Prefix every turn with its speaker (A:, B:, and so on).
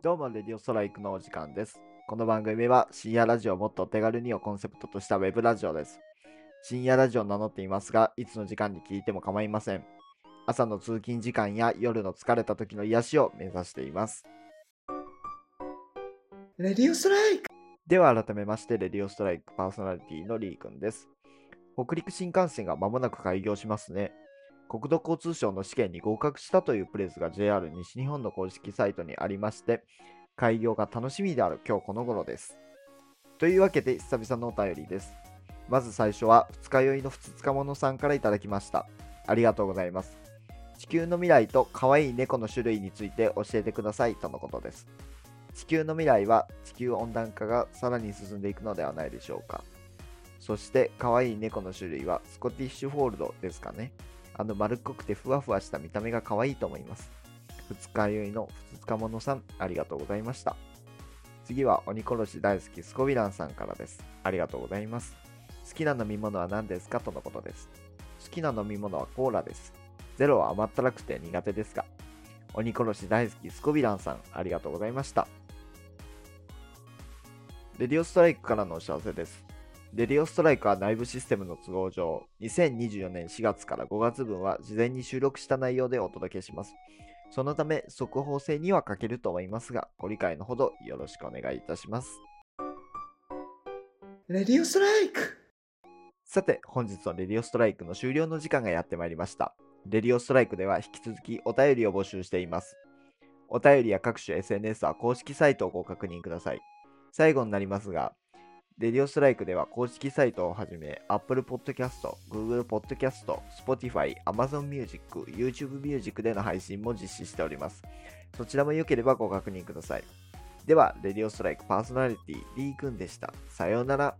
A: どうも、レディオストライクのお時間です。この番組は深夜ラジオをもっとお手軽にをコンセプトとしたウェブラジオです。深夜ラジオを名乗っていますが、いつの時間に聞いても構いません。朝の通勤時間や夜の疲れた時の癒しを目指しています。
B: レディオストライク
A: では改めまして、レディオストライクパーソナリティのリーくんです。北陸新幹線が間もなく開業しますね。国土交通省の試験に合格したというプレスが JR 西日本の公式サイトにありまして、開業が楽しみである今日この頃です。というわけで久々のお便りです。まず最初は二日酔いのふつつか者さんからいただきました。ありがとうございます。地球の未来と可愛い猫の種類について教えてくださいとのことです。地球の未来は地球温暖化がさらに進んでいくのではないでしょうか。そして可愛い猫の種類はスコティッシュフォールドですかね。あの丸っこくてふわふわした見た目が可愛いと思います。二日酔いの二日者さん、ありがとうございました。次は鬼殺し大好きスコビランさんからです。ありがとうございます。好きな飲み物は何ですかとのことです。好きな飲み物はコーラです。ゼロは甘ったらくて苦手ですが。鬼殺し大好きスコビランさん、ありがとうございました。レディオストライクからのお知らせです。レディオストライクは内部システムの都合上、2024年4月から5月分は事前に収録した内容でお届けします。そのため、速報性には欠けると思いますが、ご理解のほどよろしくお願いいたします。
B: レディオストライク
A: さて、本日のレディオストライクの終了の時間がやってまいりました。レディオストライクでは引き続きお便りを募集しています。お便りや各種 SNS は公式サイトをご確認ください。最後になりますが、レディオストライクでは公式サイトをはじめ、Apple Podcast、Google Podcast、Spotify、Amazon Music、YouTube Music での配信も実施しております。そちらも良ければご確認ください。では、レディオストライクパーソナリティ D 君でした。さようなら。